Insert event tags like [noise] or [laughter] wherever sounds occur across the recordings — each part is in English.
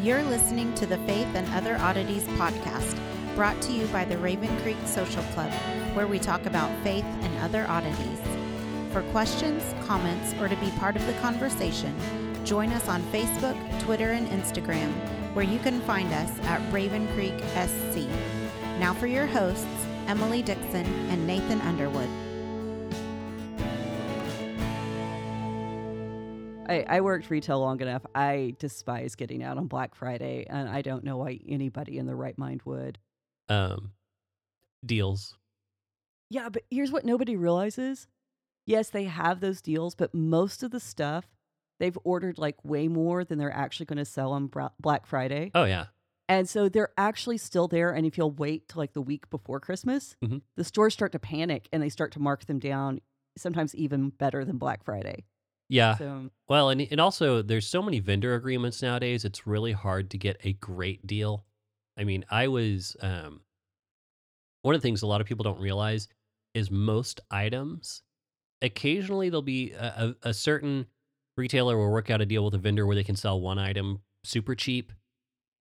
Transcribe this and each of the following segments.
You're listening to the Faith and Other Oddities podcast, brought to you by the Raven Creek Social Club, where we talk about faith and other oddities. For questions, comments, or to be part of the conversation, join us on Facebook, Twitter, and Instagram, where you can find us at Raven Creek SC. Now for your hosts, Emily Dixon and Nathan Underwood. I, I worked retail long enough. I despise getting out on Black Friday, and I don't know why anybody in their right mind would. Um, deals. Yeah, but here's what nobody realizes. Yes, they have those deals, but most of the stuff they've ordered like way more than they're actually going to sell on Bra- Black Friday. Oh yeah. And so they're actually still there. And if you'll wait till like the week before Christmas, Mhm. the stores start to panic and they start to mark them down, sometimes even better than Black Friday. Yeah. So, Well, and and also there's so many vendor agreements nowadays. It's really hard to get a great deal. I mean, I was um one of the things a lot of people don't realize is most items occasionally there'll be a, a, a certain retailer will work out a deal with a vendor where they can sell one item super cheap,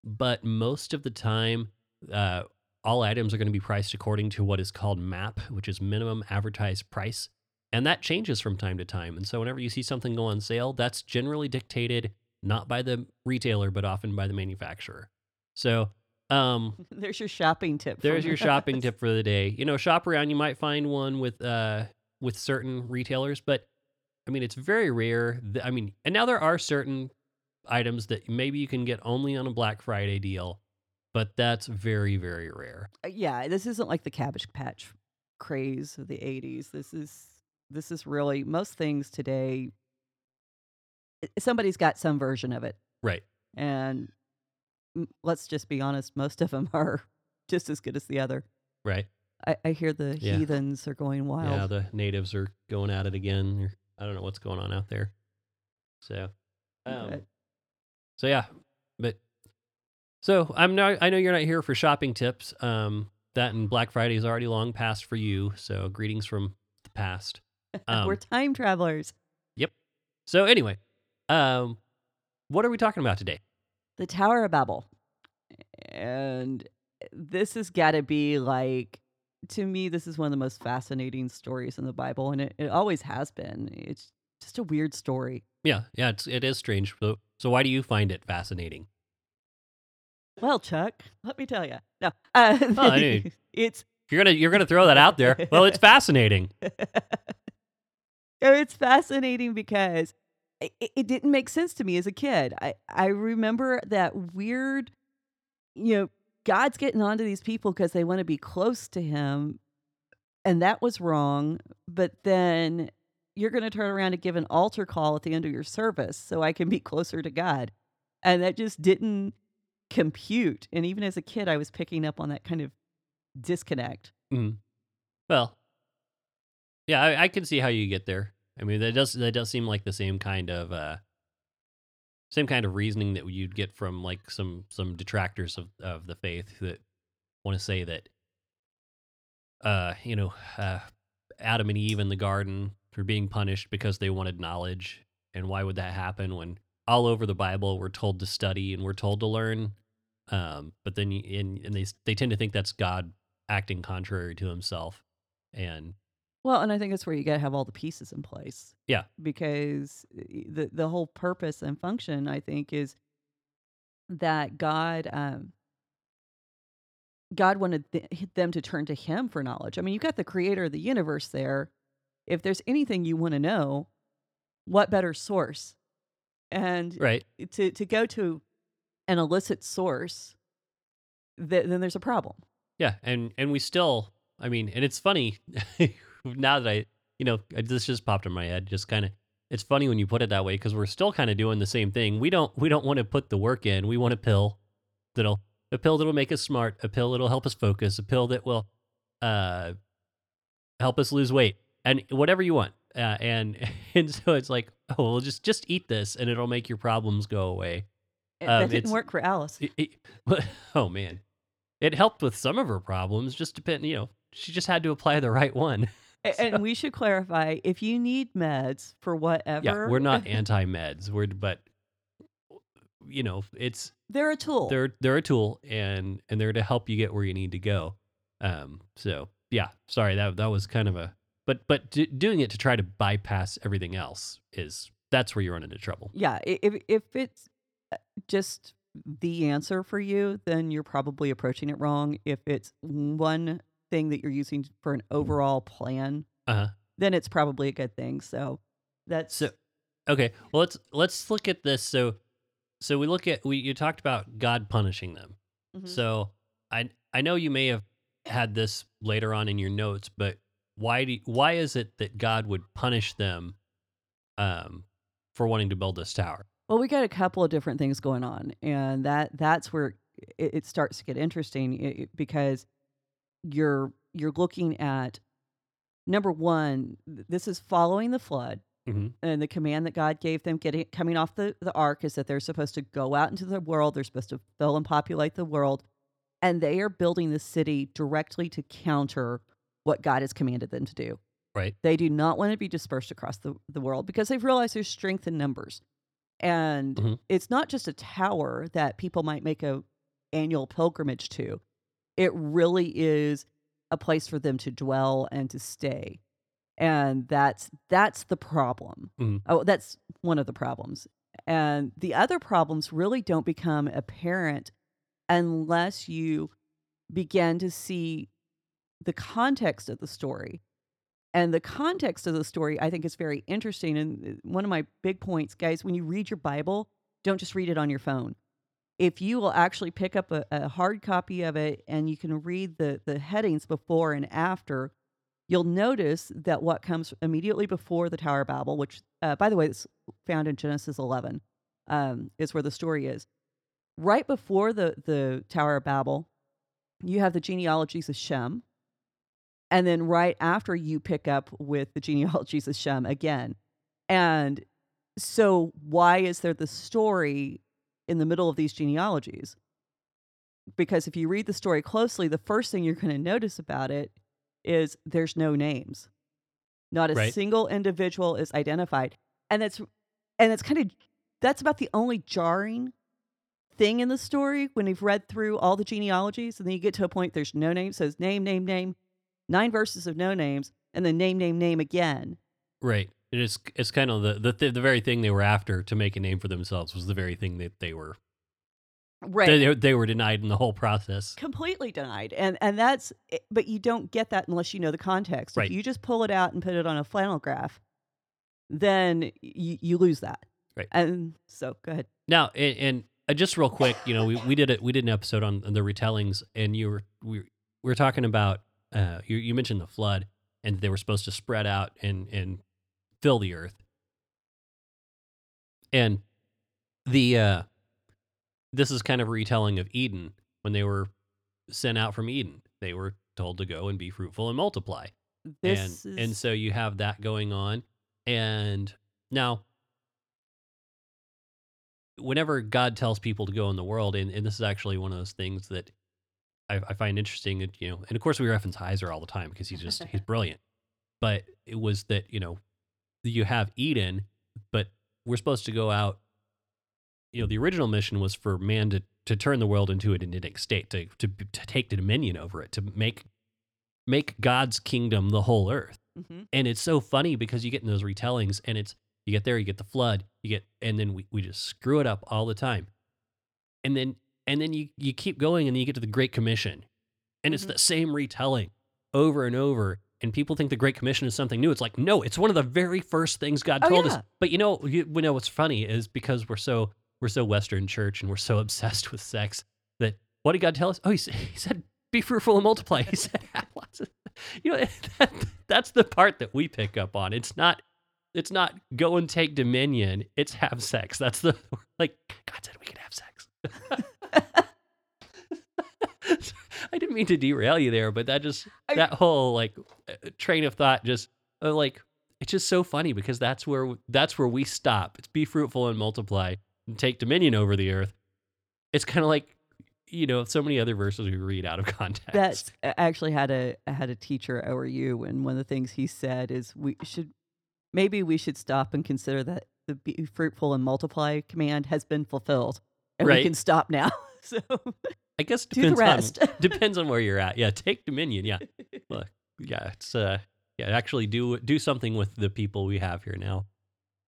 but most of the time uh all items are going to be priced according to what is called MAP, which is minimum advertised price. And that changes from time to time. And so whenever you see something go on sale, that's generally dictated not by the retailer, but often by the manufacturer. So um, [laughs] there's your shopping tip. there's your us. shopping tip for the day. You know, shop around. You might find one with uh with certain retailers, but I mean, it's very rare. th- I mean, and now there are certain items that maybe you can get only on a Black Friday deal, but that's very very rare. Uh, yeah, this isn't like the Cabbage Patch craze of the 80s. This is this is really most things today somebody's got some version of it. Right. And let's just be honest, most of them [laughs] are just as good as the other. Right. I, I hear the Yeah. heathens are going wild. Yeah, the natives are going at it again. I don't know what's going on out there. So, um, so yeah, but so I'm not. I know you're not here for shopping tips. Um, that and Black Friday is already long past for you. So greetings from the past. [laughs] We're Um, time travelers. Yep. So anyway, um, what are we talking about today? The Tower of Babel. And this has got to be like, to me, this is one of the most fascinating stories in the Bible. And it, it always has been. It's just a weird story. Yeah, yeah, it's it is strange. So, so why do you find it fascinating? Well, Chuck, let me tell you. No, [laughs] uh, Oh, I knew- it's You're gonna you're gonna throw that out there. Well, it's [laughs] fascinating. It's fascinating because it, it- didn't make sense to me as a kid. I, I remember that weird, you know, God's getting onto these people because they want to be close to Him, and that was wrong. But then you're going to turn around and give an altar call at the end of your service so I can be [laughs] closer to God. And that just didn't compute. And even as a kid, I was picking up on that kind of disconnect. Mhm. Well, yeah, I, I can see how you get there. I mean, that does that does seem like the same kind of uh, same kind of reasoning that you'd get from like some some detractors of of the faith that want to say that, uh, you know, uh, Adam and Eve in the garden were being punished because they wanted knowledge, and why would that happen when all over the Bible we're told to study and we're told to learn, um, but then and and they they tend to think that's God acting contrary to himself. And Well, and I think that's where you got to have all the pieces in place. Yeah. Because the the whole purpose and function, I think, is that God um God wanted th- them to turn to Him for knowledge. I mean, you got the Creator of the universe there. If there's anything you want to know, what better source? And right, to to go to an illicit source, th- then there's a problem. yeah, and and we still, I mean, and it's funny [laughs] now that I, you know, I- this just popped in my head. Just kind of, it's funny when you put it that way because we're still kind of doing the same thing. We don't we don't want to put the work in. We want a pill that'll a pill that'll make us smart, a pill that'll help us focus, a pill that will uh help us lose weight, and whatever you want. Uh, and [laughs] and so it's like, oh, well, just just eat this, and it'll make your problems go away. Eh, Um, that didn't work for Alice. It- it- [laughs] oh man, it helped with some of her problems. Just depend, you know, she just had to apply the right one. [laughs] And we should clarify if you need meds for whatever. Yeah, we're not [laughs] anti meds. We're but you know, it's They're a tool. they're they're a tool and and they're to help you get where you need to go. Um, so yeah, sorry that that was kind of a but but do, doing it to try to bypass everything else is that's where you run into trouble. yeah, if if it's uh, just the answer for you, then you're probably approaching it wrong. If it's one thing that you're using for an overall plan, Uh-huh. then it's probably a good thing. So that's So okay, well let's let's look at this. So so we look at we you talked about God punishing them. Mhm. So I I know you may have had this later on in your notes, but why do why is it that God would punish them um for wanting to build this tower? Well, we got a couple of different things going on, and that that's where it, it starts to get interesting i- i- because you're you're looking at number one. This is following the flood, Mhm. and the command that God gave them getting coming off the the ark is that they're supposed to go out into the world. They're supposed to fill and populate the world, and they are building the city directly to counter what God has commanded them to do. Right. They do not want to be dispersed across the, the world because they've realized there's strength in numbers. And Mhm. it's not just a tower that people might make a annual pilgrimage to. It really is a place for them to dwell and to stay. And that's that's the problem. Mhm. Oh, that's one of the problems. And the other problems really don't become apparent unless you begin to see the context of the story. And the context of the story, I think, is very interesting. And uh, one of my big points, guys, when you read your Bible, don't just read it on your phone. If you will actually pick up a, a hard copy of it and you can read the, the headings before and after, you'll notice that what comes immediately before the Tower of Babel, which, uh, by the way, is found in Genesis 11, um, is where the story is. Right before the, the Tower of Babel, you have the genealogies of Shem. And then right after you pick up with the [laughs] genealogies of Shem again. And so, why is there the story in the middle of these genealogies? Because if you read the story closely, the first thing you're going to notice about it is there's no names. Not a Right. single individual is identified. And that's and it's kind of that's about the only jarring thing in the story when you've read through all the genealogies and then you get to a point there's no name says name name name nine verses of no names and then name name name again Right. It is it's kind of the the th- the very thing they were after to make a name for themselves was the very thing that they were right they, they, were denied in the whole process. completely denied and and that's but you don't get that unless you know the context Right. if you just pull it out and put it on a flannel graph then you, you lose that Right. and so go ahead Now, and, and uh, just real quick, you know, we, we did it. We did an episode on the retellings, and you were we, we were talking about. Uh, you you mentioned the flood, and they were supposed to spread out and and fill the earth. And the uh, this is kind of a retelling of Eden when they were sent out from Eden. They were told to go and be fruitful and multiply this and is and so you have that going on and now whenever god tells people to go in the world and, and this is actually one of those things that I, I find interesting and, you know and of course we reference heiser all the time because he's just he's [laughs] brilliant but it was that you know you have eden but we're supposed to go out you know the original mission was for man to to turn the world into an Edenic state to to, to take the dominion over it to make make god's kingdom the whole earth Mhm. and it's so funny because you get in those retellings and it's you get there you get the flood you get and then we, we just screw it up all the time and then and then you you keep going and then you get to the great commission and it's Mhm. the same retelling over and over and people think the great commission is something new it's like no it's one of the very first things god Oh, told yeah. us but you know you, we know what's funny is because we're so we're so western church and we're so [laughs] obsessed with sex that what did god tell us? Oh he said, [laughs] he said be fruitful and multiply. He [laughs] said have lots of you know that, that's the part that we pick up on. It's not it's not go and take dominion it's have sex. That's the like god said we could have sex [laughs] i didn't mean to derail you there but that just I- that whole like uh, train of thought just uh, like it's just so funny because that's where that's where we stop it's be fruitful and multiply and take dominion over the earth it's kind of like you know so many other verses we read out of [laughs] context That's I actually had a I had a teacher at ORU, and one of the things he said is we should maybe we should stop and consider that the be fruitful and multiply command has been fulfilled. and we can stop now. So I guess depends on [laughs] depends on where you're at. Yeah, take dominion. Yeah, well, yeah, it's uh, yeah, actually do do something with the people we have here now.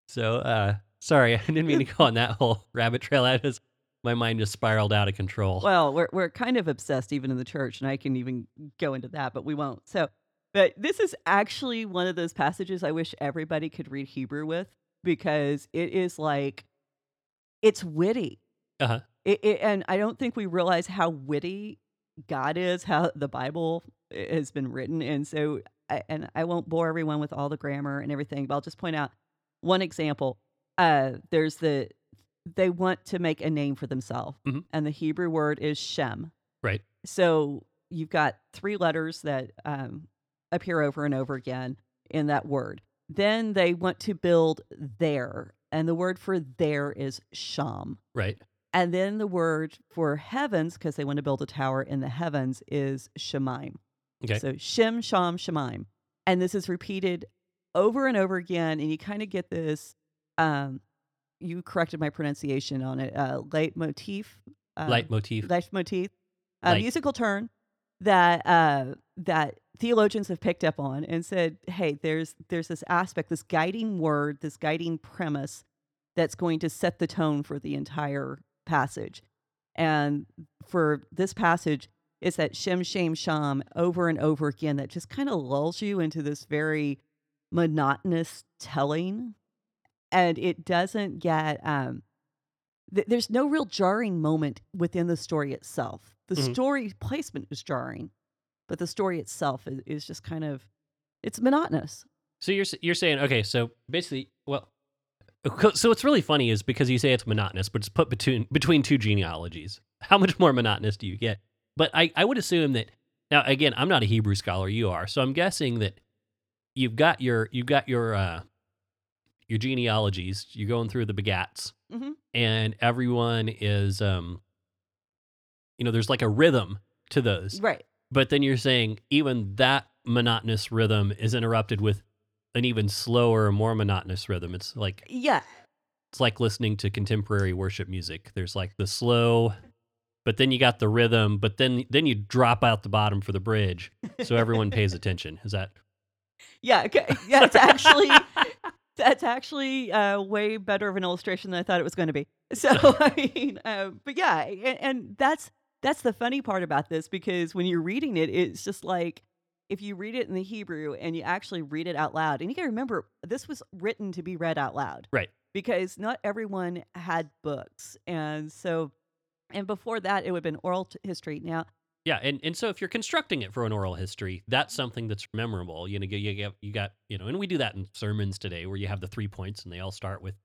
So, uh, sorry, [laughs] I didn't mean to go on that whole [laughs] rabbit trail. I just my mind just spiraled out of control. Well, we're we're kind of obsessed even in the church, and I can even go into that, but we won't. So, but this is actually one of those passages I wish everybody could read Hebrew with because it is like it's witty. Uh-huh. It, it, and I don't think we realize how witty God is, how the Bible has been written, and so I, and I won't bore everyone with all the grammar and everything, but I'll just point out one example. Uh, there's the they want to make a name for themselves, Mhm. and the Hebrew word is Shem. Right. So you've got three letters that um, appear over and over again in that word. Then they want to build there, and the word for there is Sham. Right. And then the word for heavens, because they want to build a tower in the heavens, is Shemaim. Okay. So Shem, Sham, Shemaim. And this is repeated over and over again. And you kind of get this, um, you corrected my pronunciation on it, uh, leitmotif. Uh, Leitmotif. leitmotif, a Light. musical turn that uh, that theologians have picked up on and said, "Hey, there's there's this aspect, this guiding word, this guiding premise that's going to set the tone for the entire passage." And for this passage, it's that shem, shame, sham over and over again that just kind of lulls you into this very monotonous telling, and it doesn't get um, th- there's no real jarring moment within the story itself. The Mhm. story placement is jarring, but the story itself is, is just kind of it's monotonous. So you're you're saying okay, so basically, well, so what's really funny is because you say it's monotonous, but it's put between between two genealogies. How much more monotonous do you get? But I I would assume that now again, I'm not a Hebrew scholar, you are, so I'm guessing that you've got your you've got your uh your genealogies. You're going through the begats, Mhm. and everyone is um you know there's like a rhythm to those Right. but then you're saying even that monotonous rhythm is interrupted with an even slower, more monotonous rhythm. It's like Yeah. it's like listening to contemporary worship music. There's like the slow, but then you got the rhythm, but then then you drop out the bottom for the bridge, so everyone pays [laughs] attention. Is that Yeah. Okay. [laughs] Yeah. It's actually that's actually uh, way better of an illustration than I thought it was going to be. So [laughs] I mean, uh, but yeah, and, and that's that's the funny part about this because when you're reading it, it's just like if you read it in the Hebrew and you actually read it out loud, and you got to remember this was written to be read out loud, right? Because not everyone had books, and so and before that, it would have been oral t- history. Now, Yeah, and, and so if you're constructing it for an oral history, that's something that's memorable. You know, you, you, get- you got you know, and we do that in sermons today, where you have the three points, and they all start with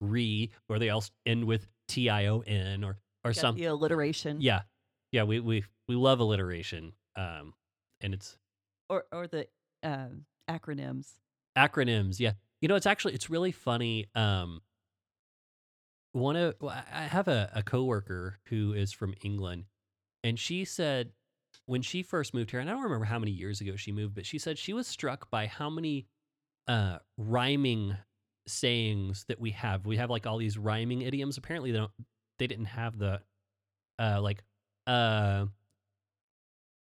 re, or they all end with t i o n, or or something. the alliteration, Yeah, yeah, we we we love alliteration, um, and it's or or the um, acronyms. acronyms. Yeah, you know, it's actually it's really funny. Um, one of I I have a a coworker who is from England, and she said when she first moved here, and I don't remember how many years ago she moved, but she said she was struck by how many uh rhyming sayings that we have. We have like all these rhyming idioms. Apparently, they don't they didn't have the uh like uh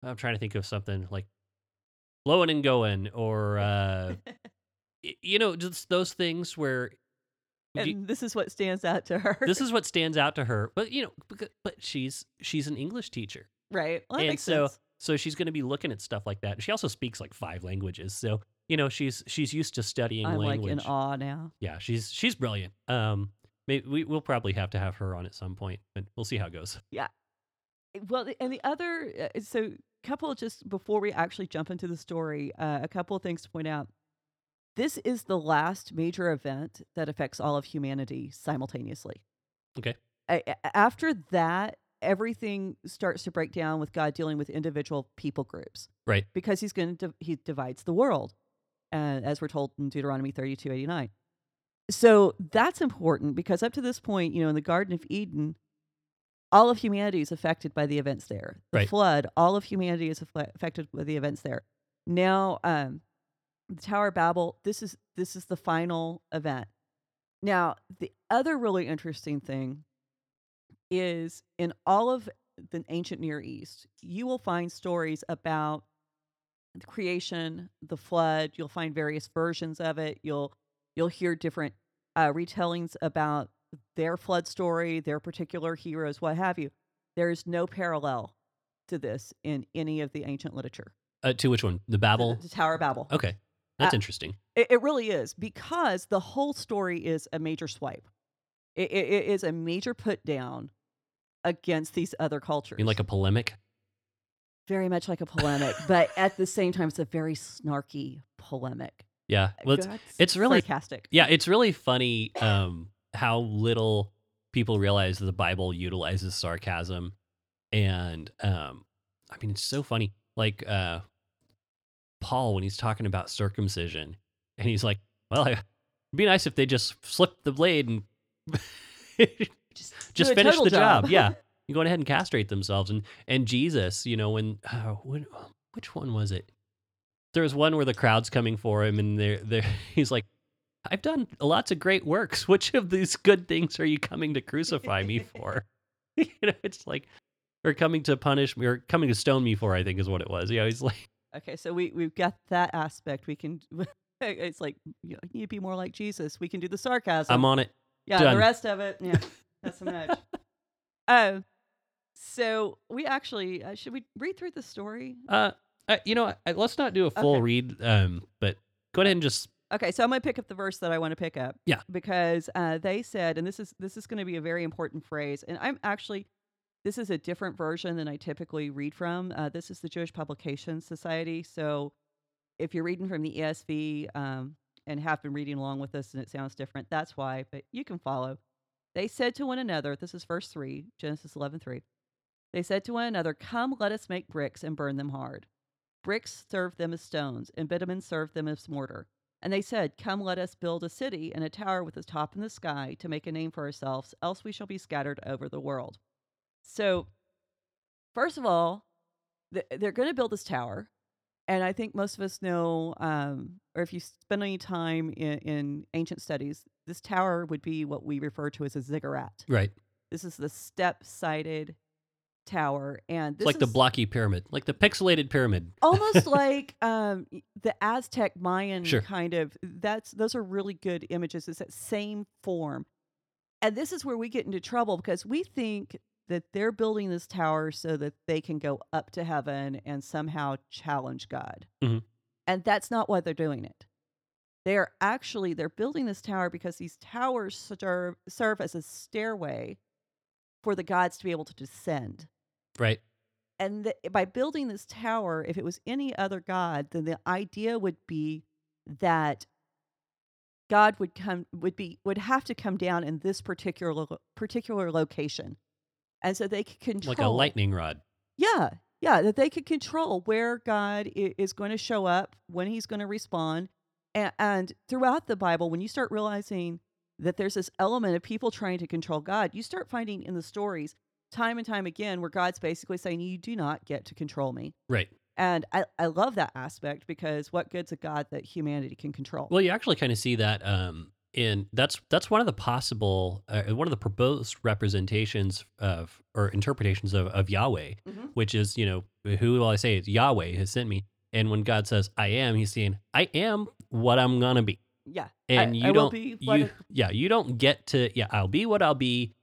I'm trying to think of something like blowing and going or [laughs] uh you know just those things where and you- this is what stands out to her. this is what stands out to her but you know but she's she's an english teacher right. Well, that and makes so sense. so she's going to be looking at stuff like that she also speaks like five languages so you know she's she's used to studying I'm like language in awe now. yeah she's she's brilliant um maybe we, we'll probably have to have her on at some point but we'll see how it goes Yeah. Well, and the other, uh, so couple just before we actually jump into the story, uh, a couple of things to point out. This is the last major event that affects all of humanity simultaneously. Okay. After that, everything starts to break down with God dealing with individual people groups. Right. Because he's going to, he divides the world, uh, as we're told in Deuteronomy 32 89. So that's important because up to this point, you know, in the Garden of Eden, all of humanity is affected by the events there. The Right. flood, all of humanity is affle- affected by the events there. Now, um, the Tower of Babel, this is this is the final event. Now, the other really interesting thing is in all of the ancient Near East, you will find stories about the creation, the flood. You'll find various versions of it. You'll you'll hear different uh, retellings about their flood story, their particular heroes, what have you. There is no parallel to this in any of the ancient literature. Uh, to which one? The The- Babel. the Tower of Babel. Okay, that's Uh, interesting. It, it really is because the whole story is a major swipe. It, it, it is a major put down against these other cultures. I mean, like a polemic. very much like a polemic, [laughs] but at the same time, it's a very snarky polemic. Yeah. Well, it's, it's really- sarcastic. yeah, it's really funny um, how little people realize that the Bible utilizes sarcasm, and um, I mean, it's so funny. Like uh, Paul when he's talking about circumcision, and he's like, "Well, it'd be nice if they just slip the blade and [laughs] Just, just finish the job. Yeah, [laughs] you go ahead and castrate themselves. And and Jesus, you know, when, uh, when which one was it? There was one where the crowd's coming for him, and they're, they're, [laughs] he's like, "I've done lots of great works. [laughs] Which of these good things are you coming to crucify me [laughs] for?" [laughs] you know, it's like, or coming to punish me, or coming to stone me for. I think is what it was. Yeah, he's like, okay, so we we've got that aspect. We can. It's like you know, need to be more like Jesus. We can do the sarcasm. "I'm on it." yeah, done. the rest of it, yeah, that's so much. Oh, so we actually uh, should we read through the story? Uh, uh you know, I, let's not do a full Okay. read. Um, but go ahead and just Okay, so I'm going to pick up the verse that I want to pick up. Yeah. Because uh, they said, and this is this is going to be a very important phrase, and I'm actually this is a different version than I typically read from. Uh, this is the Jewish Publication Society. So if you're reading from the ESV um, and have been reading along with us, and it sounds different, that's why. But you can follow. They said to one another, this is verse three, Genesis 11:3. They said to one another, "Come, let us make bricks and burn them hard." Bricks served them as stones, and bitumen served them as mortar. And they said, Come, let us build a city and a tower with a top in the sky to make a name for ourselves, else we shall be scattered over the world. So, first of all, th- they're going to build this tower. And I think most of us know, um, or if you spend any time in, in ancient studies, this tower would be what we refer to as a ziggurat. right. This is the step sided tower. And It's this like the blocky pyramid, like the pixelated pyramid. [laughs] almost like um the Aztec Mayan Sure. kind of that's those are really good images. It's that same form. And this is where we get into trouble because we think that they're building this tower so that they can go up to heaven and somehow challenge God. Mhm. And that's not why they're doing it. They are actually they're building this tower because these towers serve, serve as a stairway for the gods to be able to descend Right. and the, by building this tower if it was any other god then the idea would be that god would come would be would have to come down in this particular particular location and so they could control Like a lightning rod. yeah yeah that they could control where god is going to show up when he's going to respond and, and throughout the bible when you start realizing that there's this element of people trying to control god you start finding in the stories time and time again where god's basically saying you do not get to control me. Right. and i, I love that aspect because what good's a god that humanity can control? Well, you actually kind of see that um, in that's that's one of the possible uh, one of the proposed representations of or interpretations of, of Yahweh, Mhm. which is you know who will I say? Is Yahweh has sent me, and when God says I am, He's saying I am what I'm gonna be, yeah. And I, you I don't you yeah you don't get to yeah I'll be what I'll be,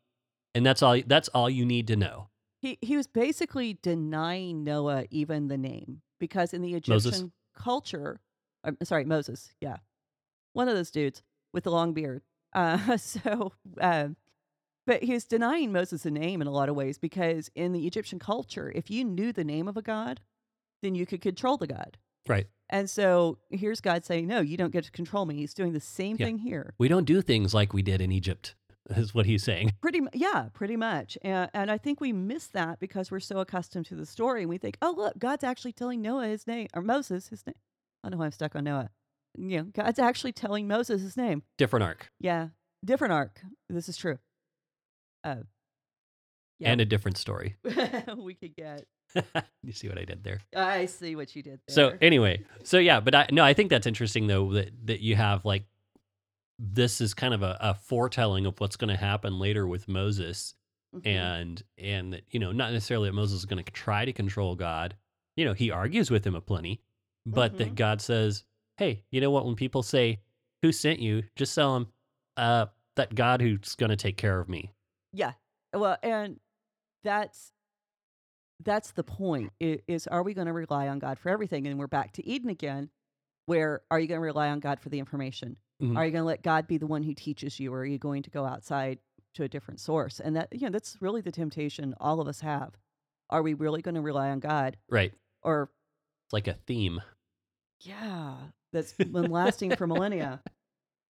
and that's all that's all you need to know. He he was basically denying Noah even the name because in the Egyptian Moses? culture, I'm sorry, Moses, yeah, one of those dudes with the long beard. Uh, [laughs] so, um, but he was denying Moses the name in a lot of ways because in the Egyptian culture, if you knew the name of a god, then you could control the god. Right. And so here's God saying, "No, you don't get to control me." He's doing the same Yeah. thing here. We don't do things like we did in Egypt. Is what he's saying. Pretty, yeah, pretty much. And, and I think we miss that because we're so accustomed to the story, and we think, oh, look, God's actually telling Noah his name, or Moses his name. I know why I'm stuck on Noah. You know, God's actually telling Moses his name. Different arc Yeah, different arc. This is true. Uh, yeah, and a different story. [laughs] we could get. [laughs] you see what I did there? I see what you did there. So anyway, so yeah, but I no, I think that's interesting though that that you have like this is kind of a, a foretelling of what's going to happen later with Moses, Mhm. and and that you know not necessarily that Moses is going to try to control God. You know, he argues with him a plenty, but that Mhm. God says, "Hey, you know what? When people say who sent you, just tell them uh, that God who's going to take care of me." Yeah. Well, and that's that's the point. Is are we going to rely on God for everything? And we're back to Eden again, where are you going to rely on God for the information? Mhm. Are you going to let God be the one who teaches you, or are you going to go outside to a different source? And that you know that's really the temptation all of us have. Are we really going to rely on God, Right. or It's like a theme. yeah, that's been lasting for millennia?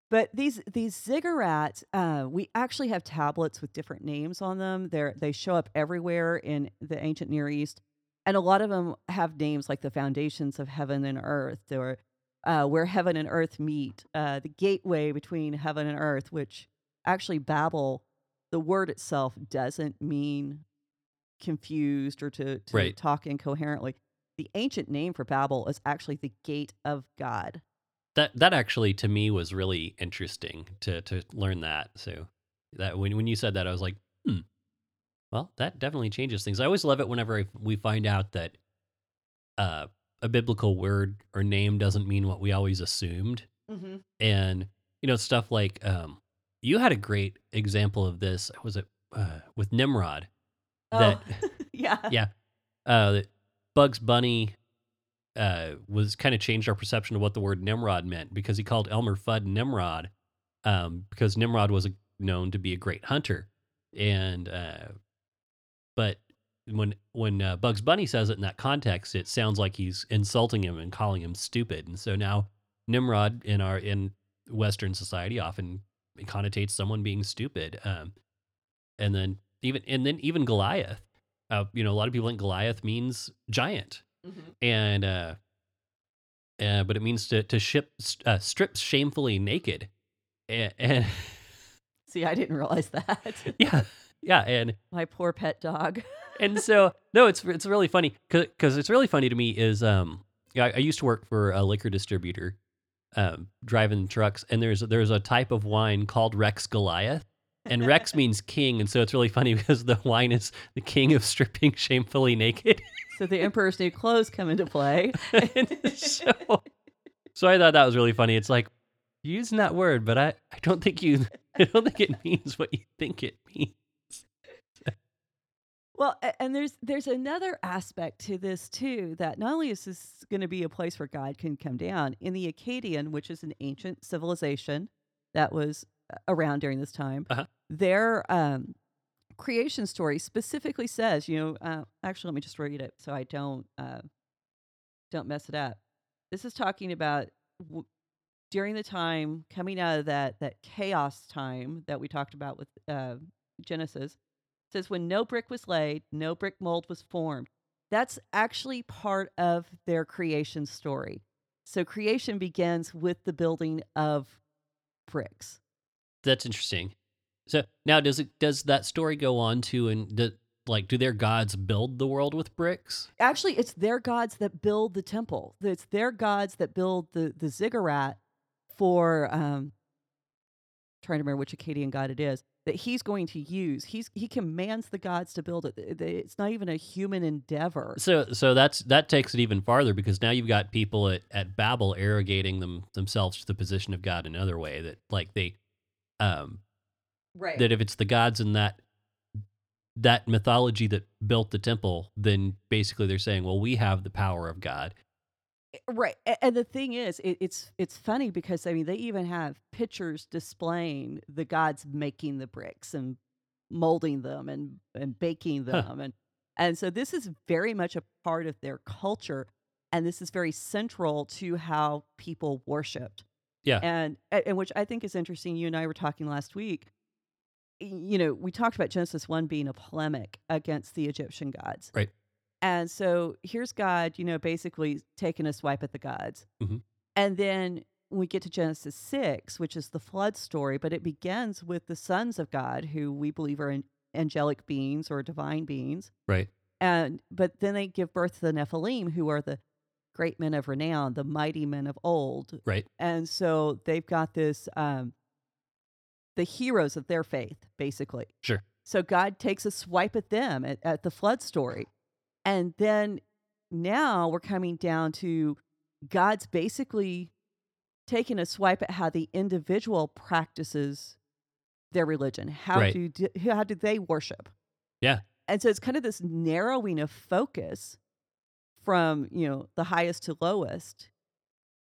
But these these ziggurats, uh, we actually have tablets with different names on them. They they show up everywhere in the ancient Near East, and a lot of them have names like the foundations of heaven and earth, or uh, where heaven and earth meet, uh, the gateway between heaven and earth. Which actually Babel, the word itself doesn't mean confused or to, to Right. talk incoherently. The ancient name for Babel is actually the gate of God. That that actually to me was really interesting to to learn that. So that when when you said that, I was like, hmm. Well, that definitely changes things. I always love it whenever I, we find out that uh, a biblical word or name doesn't mean what we always assumed, Mm-hmm. and you know stuff like um, you had a great example of this. Was it uh, with Nimrod? That oh, [laughs] yeah. yeah, uh, that Bugs Bunny uh, was kind of changed our perception of what the word Nimrod meant because he called Elmer Fudd Nimrod um, because Nimrod was a, known to be a great hunter, and uh, but when when uh, Bugs Bunny says it in that context, it sounds like he's insulting him and calling him stupid, and so now Nimrod in our in Western society often connotates someone being stupid, um, and then even and then even Goliath. Uh, you know, a lot of people think Goliath means giant, Mhm. and uh, uh, but it means to to ship uh, strip shamefully naked, and, and See, I didn't realize that. [laughs] yeah, yeah, and My poor pet dog. [laughs] and so no, it's it's really funny because it's really funny to me is um I, I used to work for a liquor distributor, um driving trucks, and there's there's a type of wine called Rex Goliath. And Rex [laughs] means king, and so it's really funny [laughs] because the wine is the king of stripping shamefully naked. so the Emperor's New Clothes come into play. So, so I thought that was really funny. It's like using that word, but I, I don't think you I don't think it means what you think it means. Well, and there's there's another aspect to this too that not only is this going to be a place where God can come down in the Akkadian, which is an ancient civilization that was uh, around during this time, Uh-huh. their um, creation story specifically says, you know, uh, actually, let me just read it so I don't uh, don't mess it up. This is talking about w- during the time coming out of that that chaos time that we talked about with uh, Genesis says when no brick was laid, no brick mold was formed. That's actually part of their creation story. So creation begins with the building of bricks. That's interesting. So now does it does that story go on to and do, like do their gods build the world with bricks? Actually, it's their gods that build the temple. It's their gods that build the the ziggurat for um trying to remember which Akkadian god it is that he's going to use. He's he commands the gods to build it. Th- th- It's not even a human endeavor. So so that's that takes it even farther because now you've got people at, at Babel arrogating them themselves to the position of God in another way that like they um Right. that if it's the gods in that that mythology that built the temple, then basically they're saying, well, we have the power of God. Eh, right, and the thing is, it, it's it's funny because I mean they even have pictures displaying the gods making the bricks and molding them and and baking Huh. them and and so this is very much a part of their culture, and this is very central to how people worshipped. Yeah. and and which I think is interesting. You and I were talking last week. You know, we talked about Genesis one being a polemic against the Egyptian gods, Right. And so here's God, you know, basically taking a swipe at the gods. Mhm. And then we get to Genesis 6, which is the flood story, but it begins with the sons of God, who we believe are an- angelic beings or divine beings. Right. And but then they give birth to the Nephilim, who are the great men of renown, the mighty men of old. Right. And so they've got this um the heroes of their faith, basically. Sure. So God takes a swipe at them at, at the flood story. And then now we're coming down to God's basically taking a swipe at how the individual practices their religion. How Right. do how do they worship? Yeah. And so it's kind of this narrowing of focus from, you know, the highest to lowest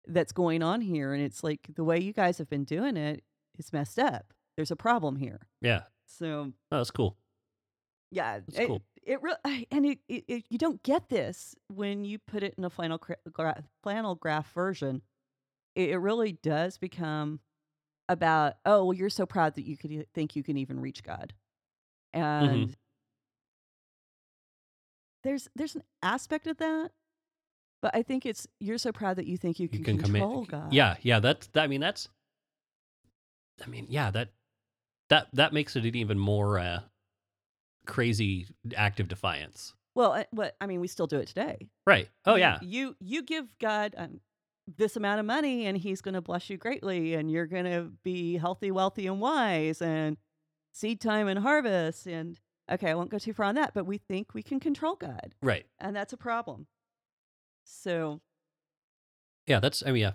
that's going on here and it's like the way you guys have been doing it is messed up. There's a problem here. Yeah. So, Oh, that's cool. yeah, That's it, cool. It really [laughs] and it, it, it you don't get this when you put it in a flannel gra- flannel graph version. It, it really does become about oh well you're so proud that you could think you can even reach God, and there's there's an aspect of that, but I think it's you're so proud that you think you can, You can commit. control God. Yeah. Yeah. That's. That, I mean, that's. I mean, yeah. That. That that makes it even more uh, crazy act of defiance. Well, uh, what I mean, we still do it today. Right. Oh yeah. You you give God um, this amount of money, and He's going to bless you greatly, and you're going to be healthy, wealthy, and wise, and seed time and harvest. And okay, I won't go too far on that, but we think we can control God, Right. and that's a problem. So Yeah. That's. I mean, yeah.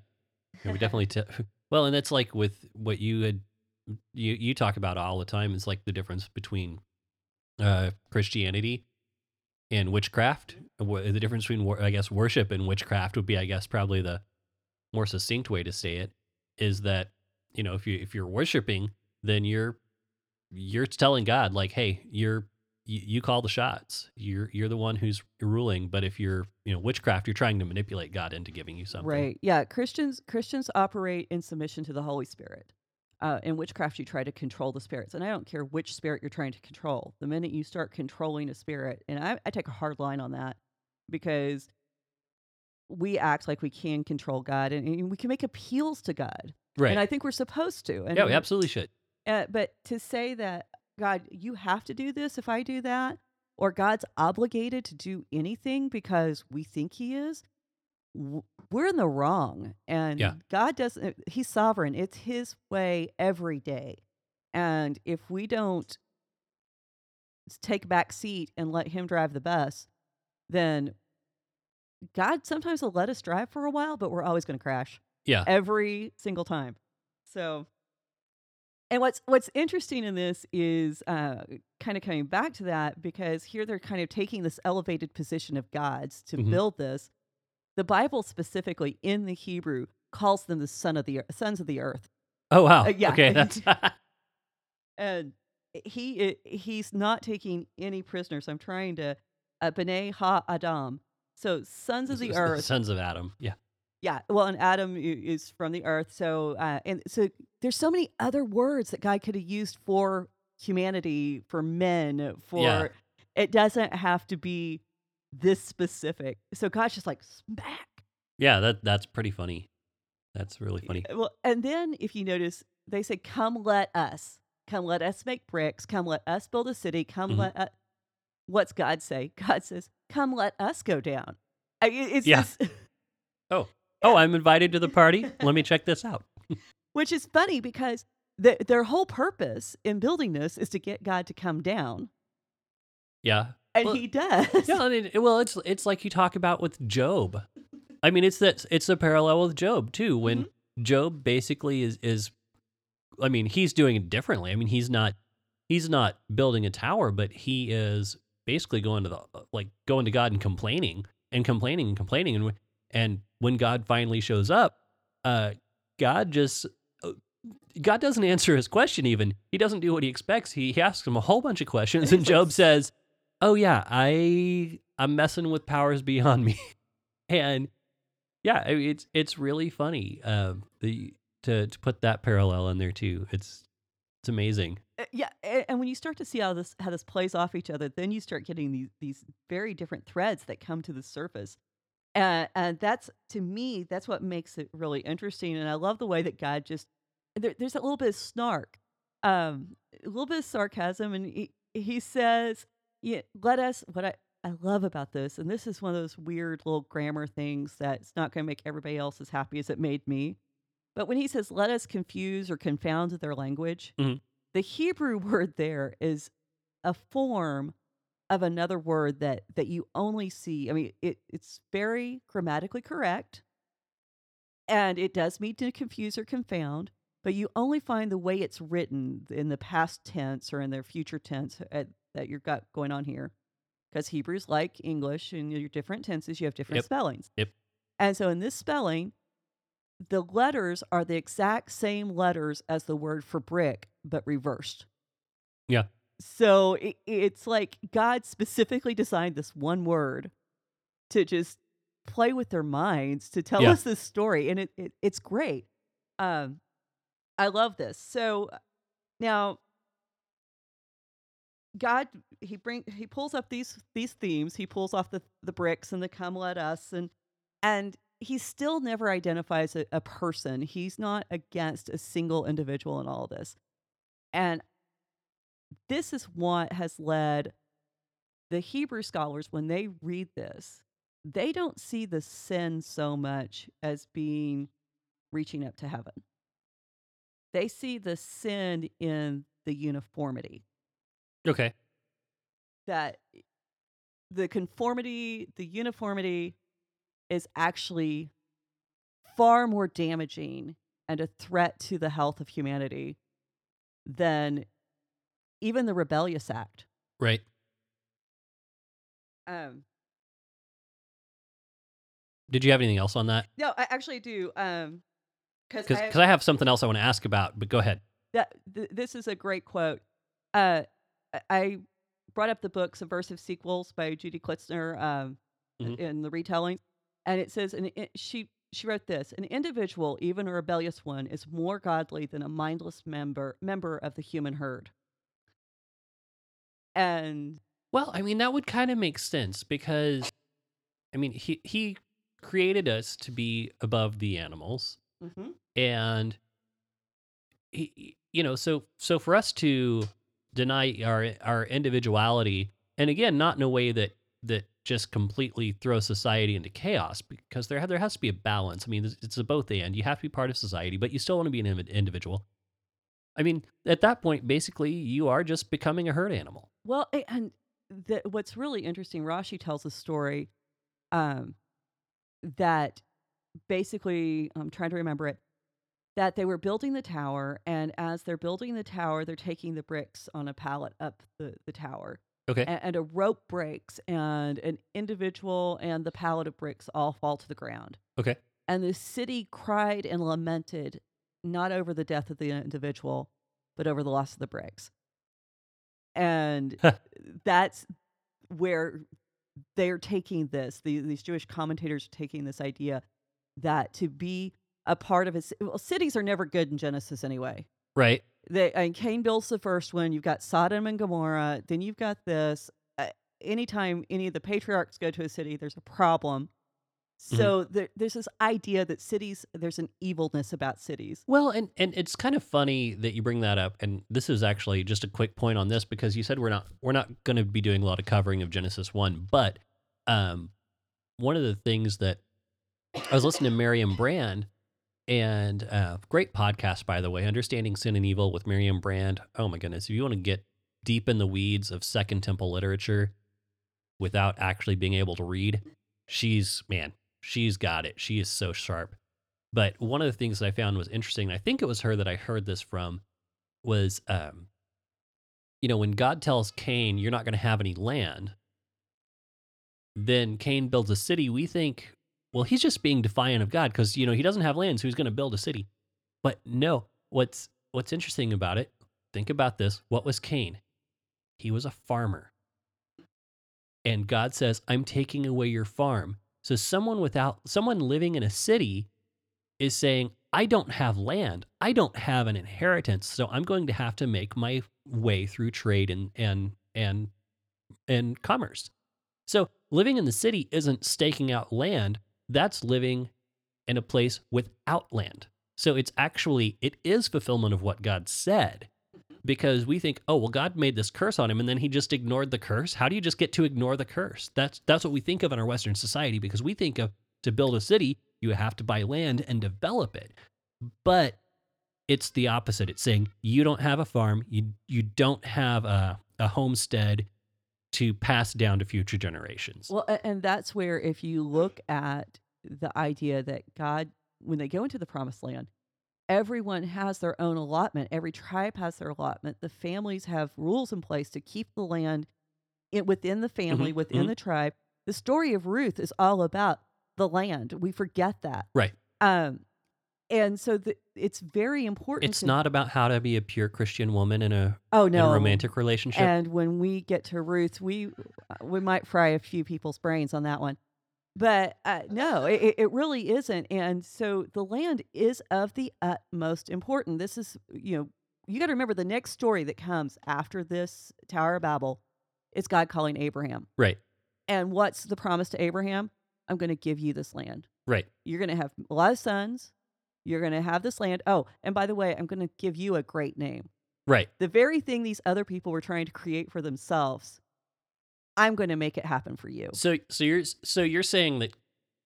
Yeah, we definitely. [laughs] T- [laughs] well, and that's like with what you had. You you talk about all the time is like the difference between uh Christianity and witchcraft. The difference between I guess worship and witchcraft would be I guess probably the more succinct way to say it is that you know if you if you're worshiping then you're you're telling God like hey you're you, you call the shots you're you're the one who's ruling but if you're you know witchcraft you're trying to manipulate God into giving you something right, yeah, Christians Christians operate in submission to the Holy Spirit. Uh, in witchcraft, you try to control the spirits, and I don't care which spirit you're trying to control. The minute you start controlling a spirit, and I, I take a hard line on that because we act like we can control God, and, and we can make appeals to God, right and I think we're supposed to. And yeah we absolutely should uh, but to say that God, you have to do this if I do that, or God's obligated to do anything because we think He is, we're in the wrong. And Yeah. God doesn't. He's sovereign. It's His way every day. And if we don't take a back seat and let Him drive the bus, then God sometimes will let us drive for a while, but we're always going to crash yeah every single time. So, and what's what's interesting in this is uh, kind of coming back to that because here they're kind of taking this elevated position of gods to Mhm. build this. The Bible specifically in the Hebrew calls them the son of the sons of the earth, oh wow Uh, yeah. okay that's [laughs] [laughs] and he he's not taking any prisoners. I'm trying to uh, bnei ha Adam, so sons of the earth. sons of Adam yeah Yeah, well, and Adam is from the earth, so uh, and so there's so many other words that God could have used for humanity, for men, for Yeah. it doesn't have to be this specific. So God's just like smack. yeah that that's pretty funny that's really funny Well, and then if you notice, they say, "Come, let us, come, let us make bricks. Come, let us build a city. Come, Mhm. let us." What's God say? God says, "Come, let us go down." I, it- it's Yeah. this- [laughs] oh I'm invited to the party let me check this out [laughs] which is funny because the, their whole purpose in building this is to get God to come down, yeah and Well, He does. Yeah, I mean, well, it's it's like you talk about with Job. I mean, it's that it's a parallel with Job too. When Mm-hmm. Job basically is is, I mean, he's doing it differently. I mean, he's not he's not building a tower, but he is basically going to the like going to God and complaining and complaining and complaining and and when God finally shows up, uh, God just. uh, God doesn't answer his question even. He doesn't do what he expects. He, he asks him a whole bunch of questions and Job [laughs] says, "Oh yeah, I I'm messing with powers beyond [laughs] me." and yeah, it's it's really funny um the to to put that parallel in there too. It's it's amazing. Uh, yeah, and when you start to see how this how this plays off each other, then you start getting these these very different threads that come to the surface. And, and that's to me, that's what makes it really interesting. And I love the way that God just there, there's a little bit of snark, um, a little bit of sarcasm, and he, he says, yeah, "Let us." What I I love about this, and this is one of those weird little grammar things that's not going to make everybody else as happy as it made me. But when he says, "Let us confuse or confound their language," Mhm. the Hebrew [laughs] word there is a form of another word that that you only see. I mean, it it's very grammatically correct, and it does mean to confuse or confound. But you only find the way it's written in the past tense or in their future tense at, that you've got going on here, because Hebrew's like English, and your different tenses, you have different Yep. spellings. Yep. And so in this spelling, the letters are the exact same letters as the word for brick, but reversed. Yeah. So it, it's like God specifically designed this one word to just play with their minds to tell Yeah. us this story, and it, it it's great. Um, I love this. So now, God he bring he pulls up these these themes. He pulls off the the bricks and the come let us and and he still never identifies a, a person. He's not against a single individual in all this. And this is what has led the Hebrew scholars, when they read this, they don't see the sin so much as being reaching up to heaven. They see the sin in the uniformity Okay. that the conformity, the uniformity is actually far more damaging and a threat to the health of humanity than even the rebellious act. Right. Um, Did you have anything else on that? no, I actually do. Um, because Because I have something else I want to ask about, but go ahead. that th- this is a great quote. Uh, I- brought up the book Subversive Sequels by Judy Klitsner um, Mhm. in the retelling, and it says, and it, she she wrote this: an individual, even a rebellious one, is more godly than a mindless member member of the human herd. And Well, I mean, that would kind of make sense because, I mean, he he created us to be above the animals, and he, he- you know, so so for us to deny our our individuality, and again, not in a way that that just completely throws society into chaos, because there there has to be a balance. I mean, it's- a both and. You have to be part of society, but you still want to be an individual. I mean, at that point, basically, you are just becoming a herd animal. Well, and the, what's really interesting, Rashi tells a story um, that basically, I'm trying to remember it, that they were building the tower, and as they're building the tower, they're taking the bricks on a pallet up the, the tower. Okay. And, and a rope breaks, and an individual and the pallet of bricks all fall to the ground. Okay. And the city cried and lamented, not over the death of the individual, but over the loss of the bricks. And that's where they're taking this. The, these Jewish commentators are taking this idea that to be a part of it, well, cities are never good in Genesis anyway. Right. They, and Cain builds the first one. You've got Sodom and Gomorrah. Then you've got this. Uh, anytime any of the patriarchs go to a city, there's a problem. Mhm. So there, there's this idea that cities, there's an evilness about cities. Well, and and it's kind of funny that you bring that up. And this is actually just a quick point on this because you said we're not we're not going to be doing a lot of covering of Genesis one, but um, one of the things that I was listening to Miriam Brand, and uh, great podcast by the way, Understanding Sin and Evil with Miriam Brand. Oh my goodness, if you want to get deep in the weeds of Second Temple literature without actually being able to read, she's man, she's got it. She is so sharp. But one of the things that I found was interesting, I think it was her that I heard this from, was um, you know, when God tells Cain, you're not going to have any land, then Cain builds a city. We think, well, he's just being defiant of God because, you know, he doesn't have land, so he's going to build a city. But no, what's what's interesting about it, think about this. What was Cain? He was a farmer. And God says, I'm taking away your farm. So someone without someone living in a city is saying, I don't have land. I don't have an inheritance. So I'm going to have to make my way through trade and and and and commerce. So living in the city isn't staking out land. That's living in a place without land. So it's actually it is fulfillment of what God said. Because we think, oh well, God made this curse on him, and then he just ignored the curse. How do you just get to ignore the curse? That's that's what we think of in our Western society. Because we think of to build a city, you have to buy land and develop it. But it's the opposite. It's saying you don't have a farm, you you don't have a a homestead to pass down to future generations. Well, and that's where if you look at the idea that God, when they go into the promised land, everyone has their own allotment. Every tribe has their allotment. The families have rules in place to keep the land within the family, Mhm, within mhm. the tribe. The story of Ruth is all about the land. We forget that. right. Um, and so the, it's very important. It's to- not about how to be a pure Christian woman in a, Oh no, a romantic relationship. And when we get to Ruth, we we might fry a few people's brains on that one. But uh, no, it, it really isn't. And so the land is of the utmost important. This is, you know, you got to remember the next story that comes after this Tower of Babel is God calling Abraham. right. And what's the promise to Abraham? I'm going to give you this land. Right. You're going to have a lot of sons. You're going to have this land. Oh, and by the way, I'm going to give you a great name Right. the very thing these other people were trying to create for themselves i'm going to make it happen for you So so you're so you're saying that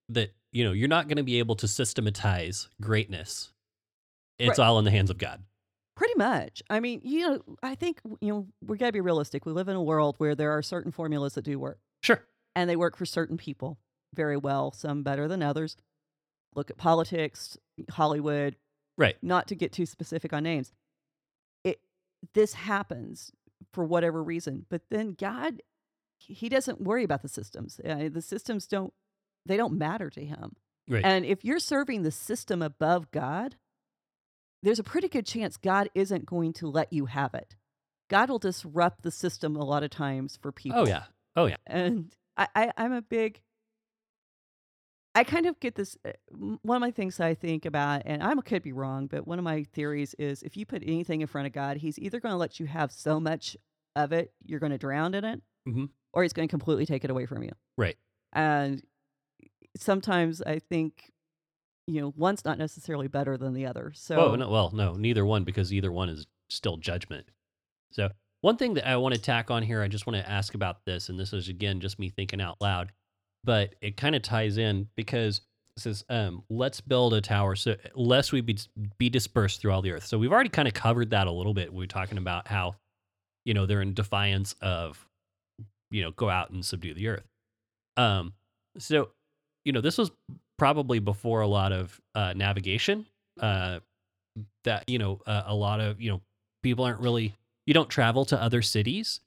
that you know you're not going to be able to systematize greatness. It's Right. all in the hands of God. pretty much i mean you know i think you know we got to be realistic we live in a world where there are certain formulas that do work Sure. and they work for certain people very well some better than others look at politics hollywood Right. not to get too specific on names it this happens for whatever reason but then god he doesn't worry about the systems uh, the systems don't they don't matter to him Right. and if you're serving the system above god there's a pretty good chance god isn't going to let you have it god will disrupt the system a lot of times for people oh yeah. Oh yeah. and I, I I'm a big. I kind of get this. uh, m- One of my things I think about, and I could be wrong, but one of my theories is if you put anything in front of God, He's either going to let you have so much of it you're going to drown in it, Mhm. or He's going to completely take it away from you. Right. And sometimes I think, you know, one's not necessarily better than the other. So oh no. Well, no. Neither one because either one is still judgment. So one thing that I want to tack on here, I just want to ask about this, and this is again just me thinking out loud, but it kind of ties in because it says, um, "Let's build a tower so lest we be be dispersed through all the earth." So we've already kind of covered that a little bit. We are talking about how, you know, they're in defiance of, you know, go out and subdue the earth. Um, so, you know, this was probably before a lot of uh, navigation. Uh, that you know, uh, a lot of you know, people aren't really you don't travel to other cities,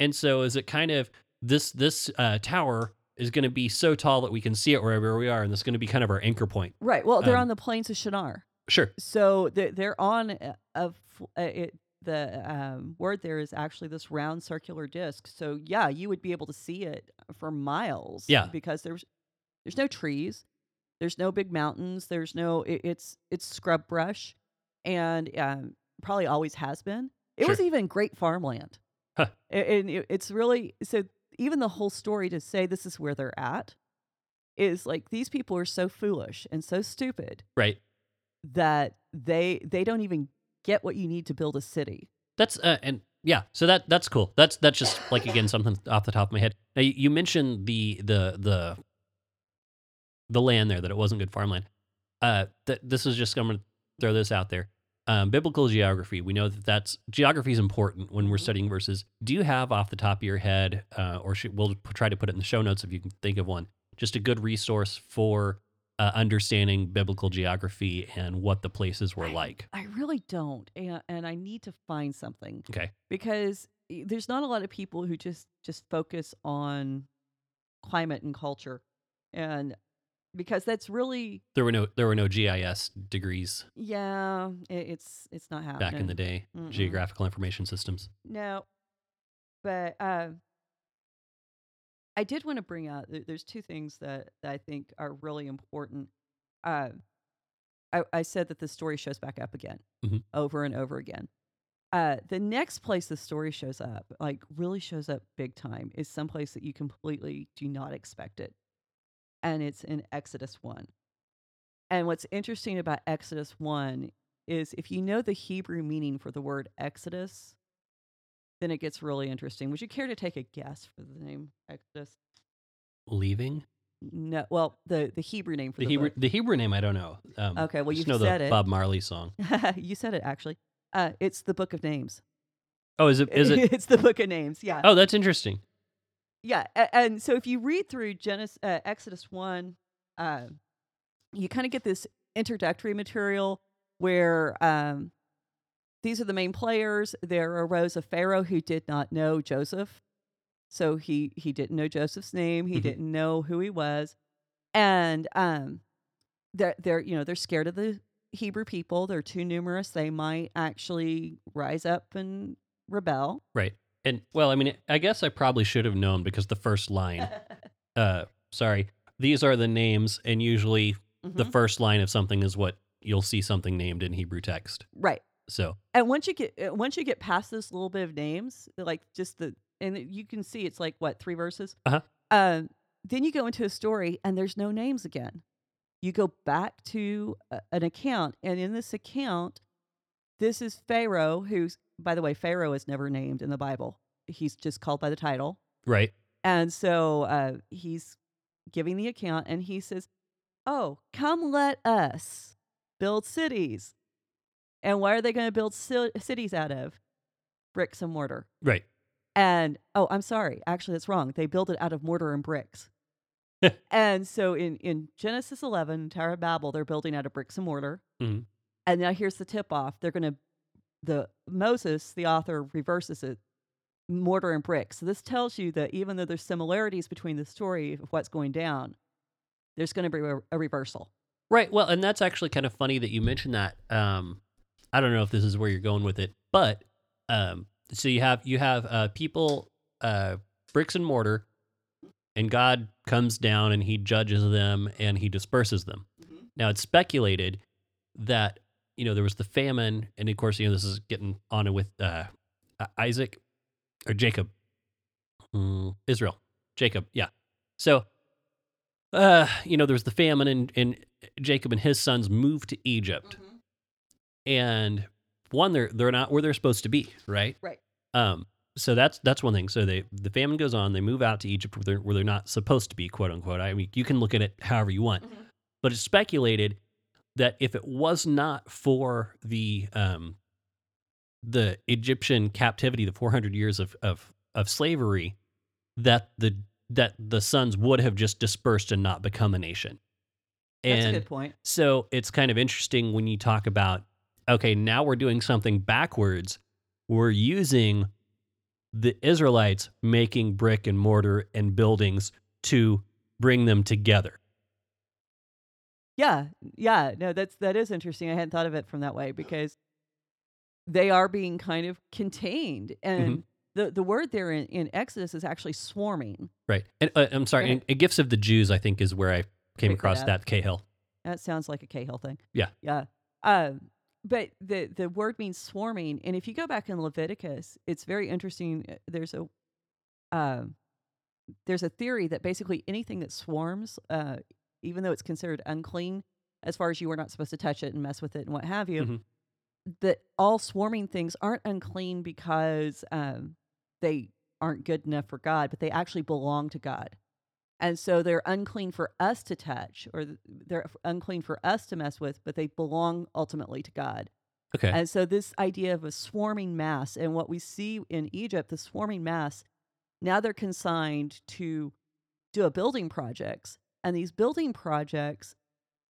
and so is it kind of this this uh, tower is going to be so tall that we can see it wherever we are, and is going to be kind of our anchor point. right. Well, they're Um, on the plains of Shinar. Sure. So they're, they're on a, a uh, it, the um, word there is actually this round circular disc. So yeah, you would be able to see it for miles. Yeah. because there's there's no trees, there's no big mountains, there's no it, it's it's scrub brush, and um, probably always has been. It was even great farmland, Huh. And it, it's really so. Even the whole story to say this is where they're at is like these people are so foolish and so stupid Right. that they they don't even get what you need to build a city. That's uh, and yeah, so that that's cool. That's that's just like again something off the top of my head. Now you, you mentioned the the the the land there that it wasn't good farmland. Uh, th- this is just I'm gonna throw this out there. Um, biblical geography. We know that that's geography is important when we're Mhm. studying verses. Do you have off the top of your head, uh, or should, we'll try to put it in the show notes if you can think of one, just a good resource for uh, understanding biblical geography and what the places were like? I really don't, and, and I need to find something Okay. because there's not a lot of people who just just focus on climate and culture, and because that's really There were no there were no GIS degrees yeah, it, it's it's not happening back in the day. Mm-mm. Geographical information systems. No, but uh, I did want to bring out. there- There's two things that, that I think are really important. Uh, I, I said that the story shows back up again, Mhm. over and over again. Uh, the next place the story shows up, like really shows up big time, is someplace that you completely do not expect it, and it's in Exodus one. And what's interesting about Exodus one is if you know the Hebrew meaning for the word Exodus, then it gets really interesting. Would you care to take a guess for the name Exodus? Leaving No, well, the the Hebrew name for the the, Hebrew book. the Hebrew name I don't know. Um, Okay, well, you've know said the it. Bob Marley song. [laughs] you said it actually. Uh, it's the Book of Names. Oh, is it? Is it? [laughs] it's the book of names. Yeah. Oh, that's interesting. Yeah, and so if you read through Genesis, uh, Exodus one, uh, you kind of get this introductory material where um, these are the main players. There arose a Pharaoh who did not know Joseph, so he he didn't know Joseph's name. He Mhm. didn't know who he was, and um, they're they're you know they're scared of the Hebrew people. They're too numerous. They might actually rise up and rebel. Right. And well, I mean, I guess I probably should have known because the first line, [laughs] uh, sorry, these are the names, and usually the Mhm. first line of something is what you'll see something named in Hebrew text. right. So, And once you get uh, once you get past this little bit of names, like just the and you can see it's like what three verses. Uh-huh. Um, then you go into a story and there's no names again. You go back to a, an account, and in this account, this is Pharaoh, who's by the way, Pharaoh is never named in the Bible. He's just called by the title. right. And so uh, he's giving the account, and he says, "Oh, come, let us build cities." And what are they going to build ci- cities out of? Bricks and mortar. Right. And oh, I'm sorry, actually, that's wrong. They build it out of mortar and bricks. [laughs] and so in in Genesis 11, Tower of Babel, they're building out of bricks and mortar. Mhm. And now here's the tip off: they're going to the Moses, the author, reverses it mortar and brick. So this tells you that even though there's similarities between the story of what's going down, there's going to be a, a reversal. Right. Well, and that's actually kind of funny that you mentioned that. Um, I don't know if this is where you're going with it, but um, so you have you have uh, people, uh, bricks and mortar, and God comes down and He judges them and He disperses them. Now it's speculated that you know there was the famine, and of course you know this is getting on with uh, Isaac or Jacob, Mm, Israel, Jacob, yeah. So uh, you know, there was the famine, and, and Jacob and his sons moved to Egypt. And one, they're they're not where they're supposed to be, right? Right. Um. So that's that's one thing. So they the famine goes on. They move out to Egypt where they're where they're not supposed to be, quote unquote. I mean, you can look at it however you want, Mhm. but it's speculated that if it was not for the um the Egyptian captivity, the 400 years of of of slavery, that the that the sons would have just dispersed and not become a nation. That's a good point. so it's kind of interesting when you talk about okay, now we're doing something backwards. We're using the Israelites making brick and mortar and buildings to bring them together. Yeah, yeah. No, that's that is interesting. I hadn't thought of it from that way because they are being kind of contained, and the the word there in, in Exodus is actually swarming. Right. And uh, I'm sorry, and, and Gifts of the Jews, I think, is where I came Pick across up. that Cahill. That sounds like a Cahill thing. Yeah. Yeah. Um, but the the word means swarming, and if you go back in Leviticus, it's very interesting. Uh, There's a um, there's a theory that basically anything that swarms, uh, even though it's considered unclean, as far as you are not supposed to touch it and mess with it and what have you, Mhm. that all swarming things aren't unclean because um, they aren't good enough for God, but they actually belong to God. And so they're unclean for us to touch, or they're unclean for us to mess with, but they belong ultimately to God. Okay. And so this idea of a swarming mass, and what we see in Egypt, the swarming mass, now they're consigned to do a building projects, and these building projects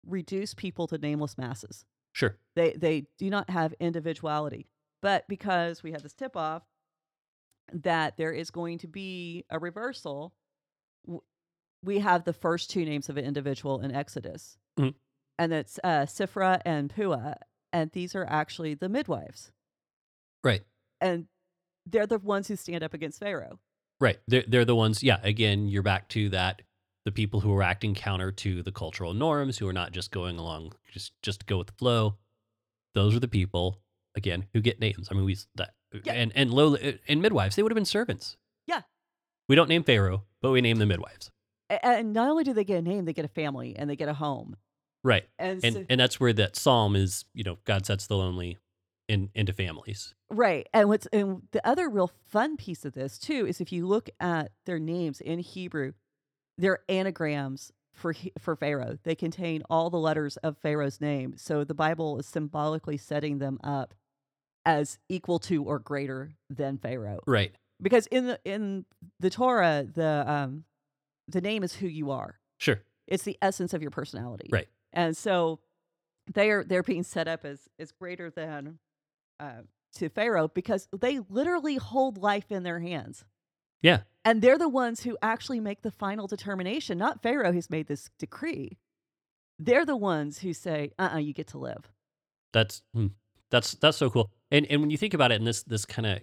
reduce people to nameless masses. sure. They they do not have individuality. But because we had this tip off that there is going to be a reversal, we have the first two names of an individual in Exodus, Mhm. and it's uh, Sifra and Pua, and these are actually the midwives, Right. and they're the ones who stand up against Pharaoh. Right. They're, they're the ones, yeah, again, you're back to that. The people who are acting counter to the cultural norms, who are not just going along, just just go with the flow. Those are the people, again, who get names. I mean, we that Yeah. and and low uh, and midwives, they would have been servants. Yeah. We don't name Pharaoh, but we name the midwives. And not only do they get a name, they get a family and they get a home. Right. And, And so, and that's where that psalm is, you know, God sets the lonely in into families. Right. And what's and the other real fun piece of this too is if you look at their names in Hebrew, they're anagrams for for Pharaoh. They contain all the letters of Pharaoh's name. So the Bible is symbolically setting them up as equal to or greater than Pharaoh. Right. Because in the in the Torah, the um the name is who you are. Sure. It's the essence of your personality. Right. And so they are they're being set up as as greater than uh, to Pharaoh because they literally hold life in their hands. Yeah. And they're the ones who actually make the final determination, not Pharaoh who's made this decree. They're the ones who say, "Uh, uh you get to live." That's hmm, that's that's so cool. And and when you think about it, and this this kind of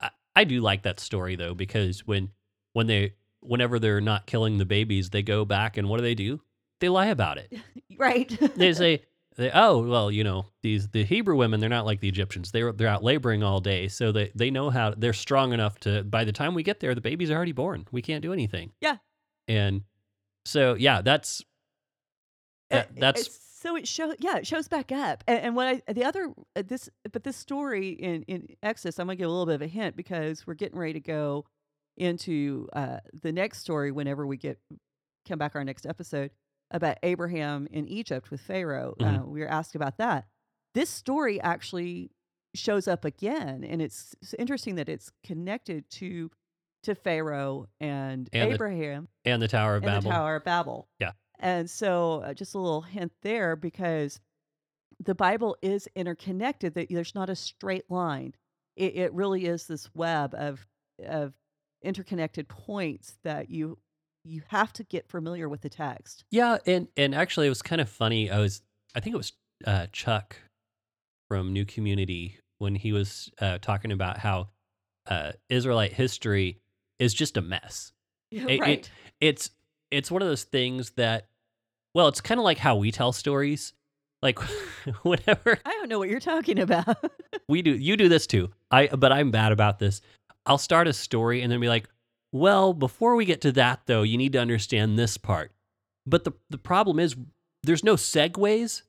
I, I do like that story though because when when they whenever they're not killing the babies, they go back and what do they do? They lie about it. [laughs] right. They say, they, "Oh, well, you know, these the Hebrew women, they're not like the Egyptians. They're they're out laboring all day, so they they know how they're strong enough to. By the time we get there, the baby's already born. We can't do anything. Yeah. And so yeah, that's that, Uh, that's it's- so it shows yeah it shows back up and, and what i the other uh, this but this story in in exodus i'm gonna give a little bit of a hint because we're getting ready to go into uh the next story whenever we get come back our next episode about abraham in egypt with pharaoh Mhm. uh, we were asked about that this story actually shows up again and it's, it's interesting that it's connected to to pharaoh and, And the abraham and the Tower of and Babel. the Tower of Babel. Yeah. And so, uh, just a little hint there because the Bible is interconnected. That there's not a straight line. It, it really is this web of of interconnected points that you you have to get familiar with the text. Yeah, and and actually, it was kind of funny. I was, I think it was uh, Chuck from New Community when he was uh, talking about how uh, Israelite history is just a mess. [laughs] It- right. It's it's one of those things that, well, it's kind of like how we tell stories. Like [laughs] whatever. I don't know what you're talking about. [laughs] we do, you do this too. I but I'm bad about this. I'll start a story and then be like, well, before we get to that though, you need to understand this part. But the the problem is there's no segues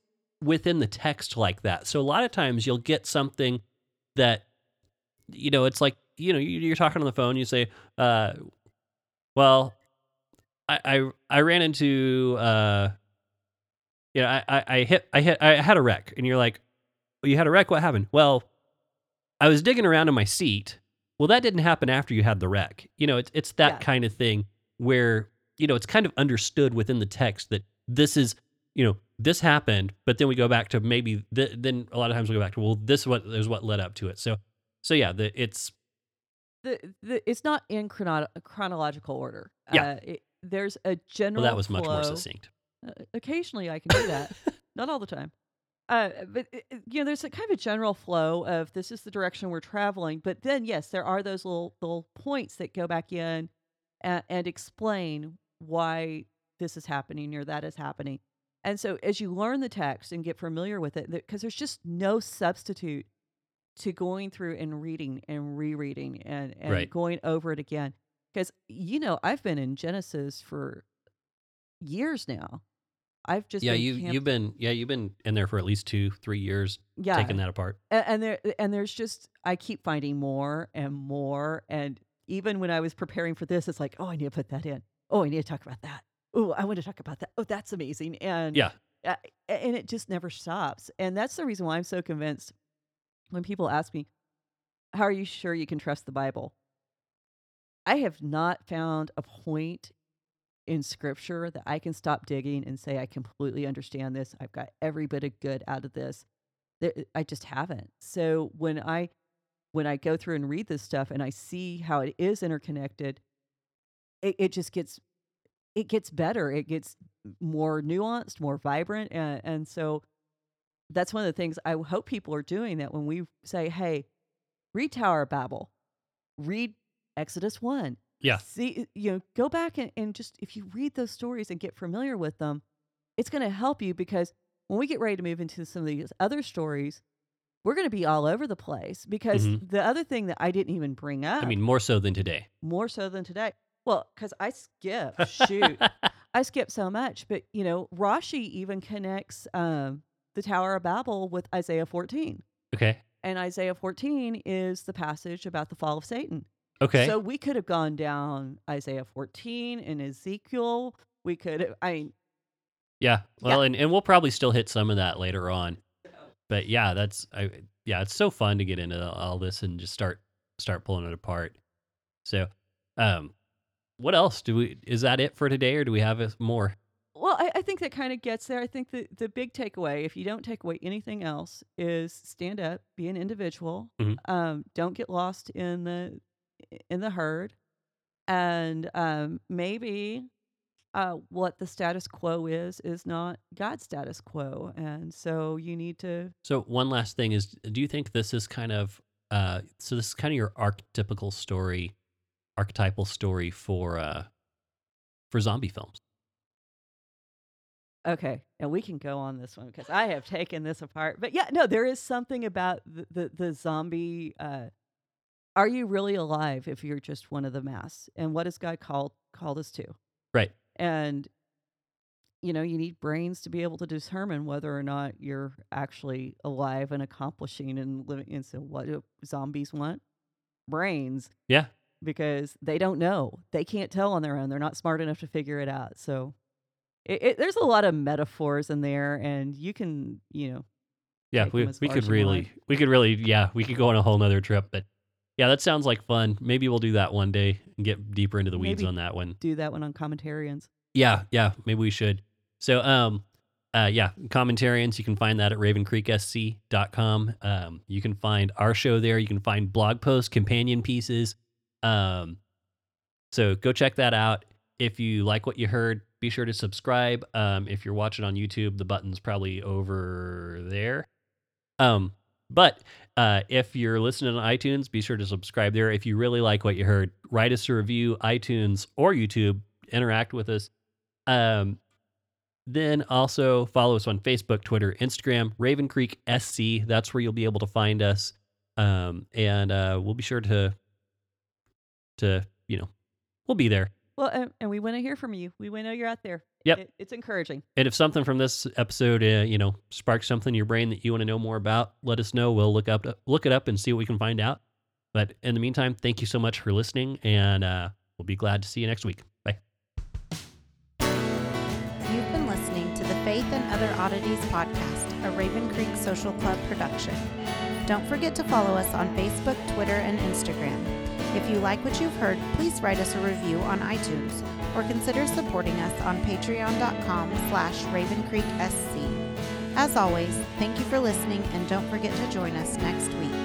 within the text like that. So a lot of times you'll get something that you know, it's like, you know, you- you're talking on the phone, you say, uh well, I I, I ran into uh you know, I, I, I hit I hit I had a wreck and you're like, "Oh, you had a wreck, what happened? Well, I was digging around in my seat. Well, that didn't happen after you had the wreck. You know, it's it's that Yeah. kind of thing where, you know, it's kind of understood within the text that this is, you know, this happened, but then we go back to maybe th- then a lot of times we go back to well, this is what is what led up to it. So so yeah, the it's the, the it's not in chrono- chronological order. Yeah. Uh, it, there's a general. well that was much more succinct. Uh, occasionally, I can do that. [laughs] Not all the time. Uh, but it- it- you know, there's a kind of a general flow of this is the direction we're traveling. But then, yes, there are those little little points that go back in and, and explain why this is happening or that is happening. And so, as you learn the text and get familiar with it, because there's just no substitute to going through and reading and rereading and, and Right. going over it again. Because, you know, I've been in Genesis for years now. I've just yeah, been you camp- you've been yeah, you've been in there for at least 2 3 years yeah, taking that apart. a- and there and there's just I keep finding more and more and even when I was preparing for this it's like oh I need to put that in. Oh I need to talk about that. Oh I want to talk about that. Oh that's amazing. And Yeah. uh, and it just never stops. And that's the reason why I'm so convinced when people ask me how are you sure you can trust the Bible? I have not found a point in scripture that I can stop digging and say I completely understand this I've got every bit of good out of this eh, I just haven't. So when I when I go through and read this stuff and I see how it is interconnected, it, it just gets it gets better. It gets more nuanced, more vibrant, and, and so that's one of the things I hope people are doing. That when we say, "Hey, read Tower of Babel, read Exodus one, Yeah. see, you know, go back and, and just if you read those stories and get familiar with them, it's going to help you because when we get ready to move into some of these other stories, we're going to be all over the place because Mhm. the other thing that I didn't even bring up, I mean, more so than today. more so than today, well, because I skip, shoot, [laughs] I skip so much, but you know, Rashi even connects um, the Tower of Babel with Isaiah 14. okay. And Isaiah 14 is the passage about the fall of Satan. Okay. So we could have gone down Isaiah 14 and Ezekiel. We could have, I mean, Yeah. Well, and, and we'll probably still hit some of that later on. but yeah, that's I, yeah, it's so fun to get into all this and just start start pulling it apart. So, um, what else do we? Is that it for today, or do we have more? Well, I, I think that kind of gets there. I think the the big takeaway, if you don't take away anything else, is stand up, be an individual. Mhm. Um, don't get lost in the in the herd, and um, maybe uh, what the status quo is is not God's status quo, and so you need to. So one last thing is, do you think this is kind of uh, so this is kind of your archetypical story, archetypal story for uh, for zombie films? Okay, and we can go on this one because I have taken this apart. But yeah, no, there is something about the the, the zombie. Uh, are you really alive if you're just one of the mass? And what has God called called us to? Right. And you know, you need brains to be able to determine whether or not you're actually alive and accomplishing and living. And so, what do zombies want? Brains, Yeah. because they don't know. They can't tell on their own. They're not smart enough to figure it out. So, it, it, there's a lot of metaphors in there, and you can, you know, Yeah, we we could really we could really yeah we could go on a whole nother trip, but yeah, that sounds like fun. Maybe we'll do that one day and get deeper into the weeds Maybe. on that one. do that one on commentarians. Yeah, yeah, maybe we should. So, um, uh, yeah, commentarians, you can find that at ravencreeksc.com. Um, you can find our show there. You can find blog posts, companion pieces. Um, so go check that out. If you like what you heard, be sure to subscribe. Um, if you're watching on YouTube, the button's probably over there. Um, but uh, if you're listening on iTunes, be sure to subscribe there. If you really like what you heard, write us a review, iTunes or YouTube, interact with us. Um, then also follow us on Facebook, Twitter, Instagram, Raven Creek SC. That's where you'll be able to find us. Um, and uh, we'll be sure to, to you know, we'll be there. Well, and, and we want to hear from you. We want to know you're out there. Yep. It, it's encouraging. And if something from this episode, uh, you know, sparks something in your brain that you want to know more about, let us know. We'll look up, look it up, and see what we can find out. But in the meantime, thank you so much for listening, and uh, we'll be glad to see you next week. Bye. You've been listening to the Faith and Other Oddities podcast, a Raven Creek Social Club production. Don't forget to follow us on Facebook, Twitter, and Instagram. If you like what you've heard, please write us a review on iTunes or consider supporting us on patreon.com slash ravencreeksc. As always, thank you for listening and don't forget to join us next week.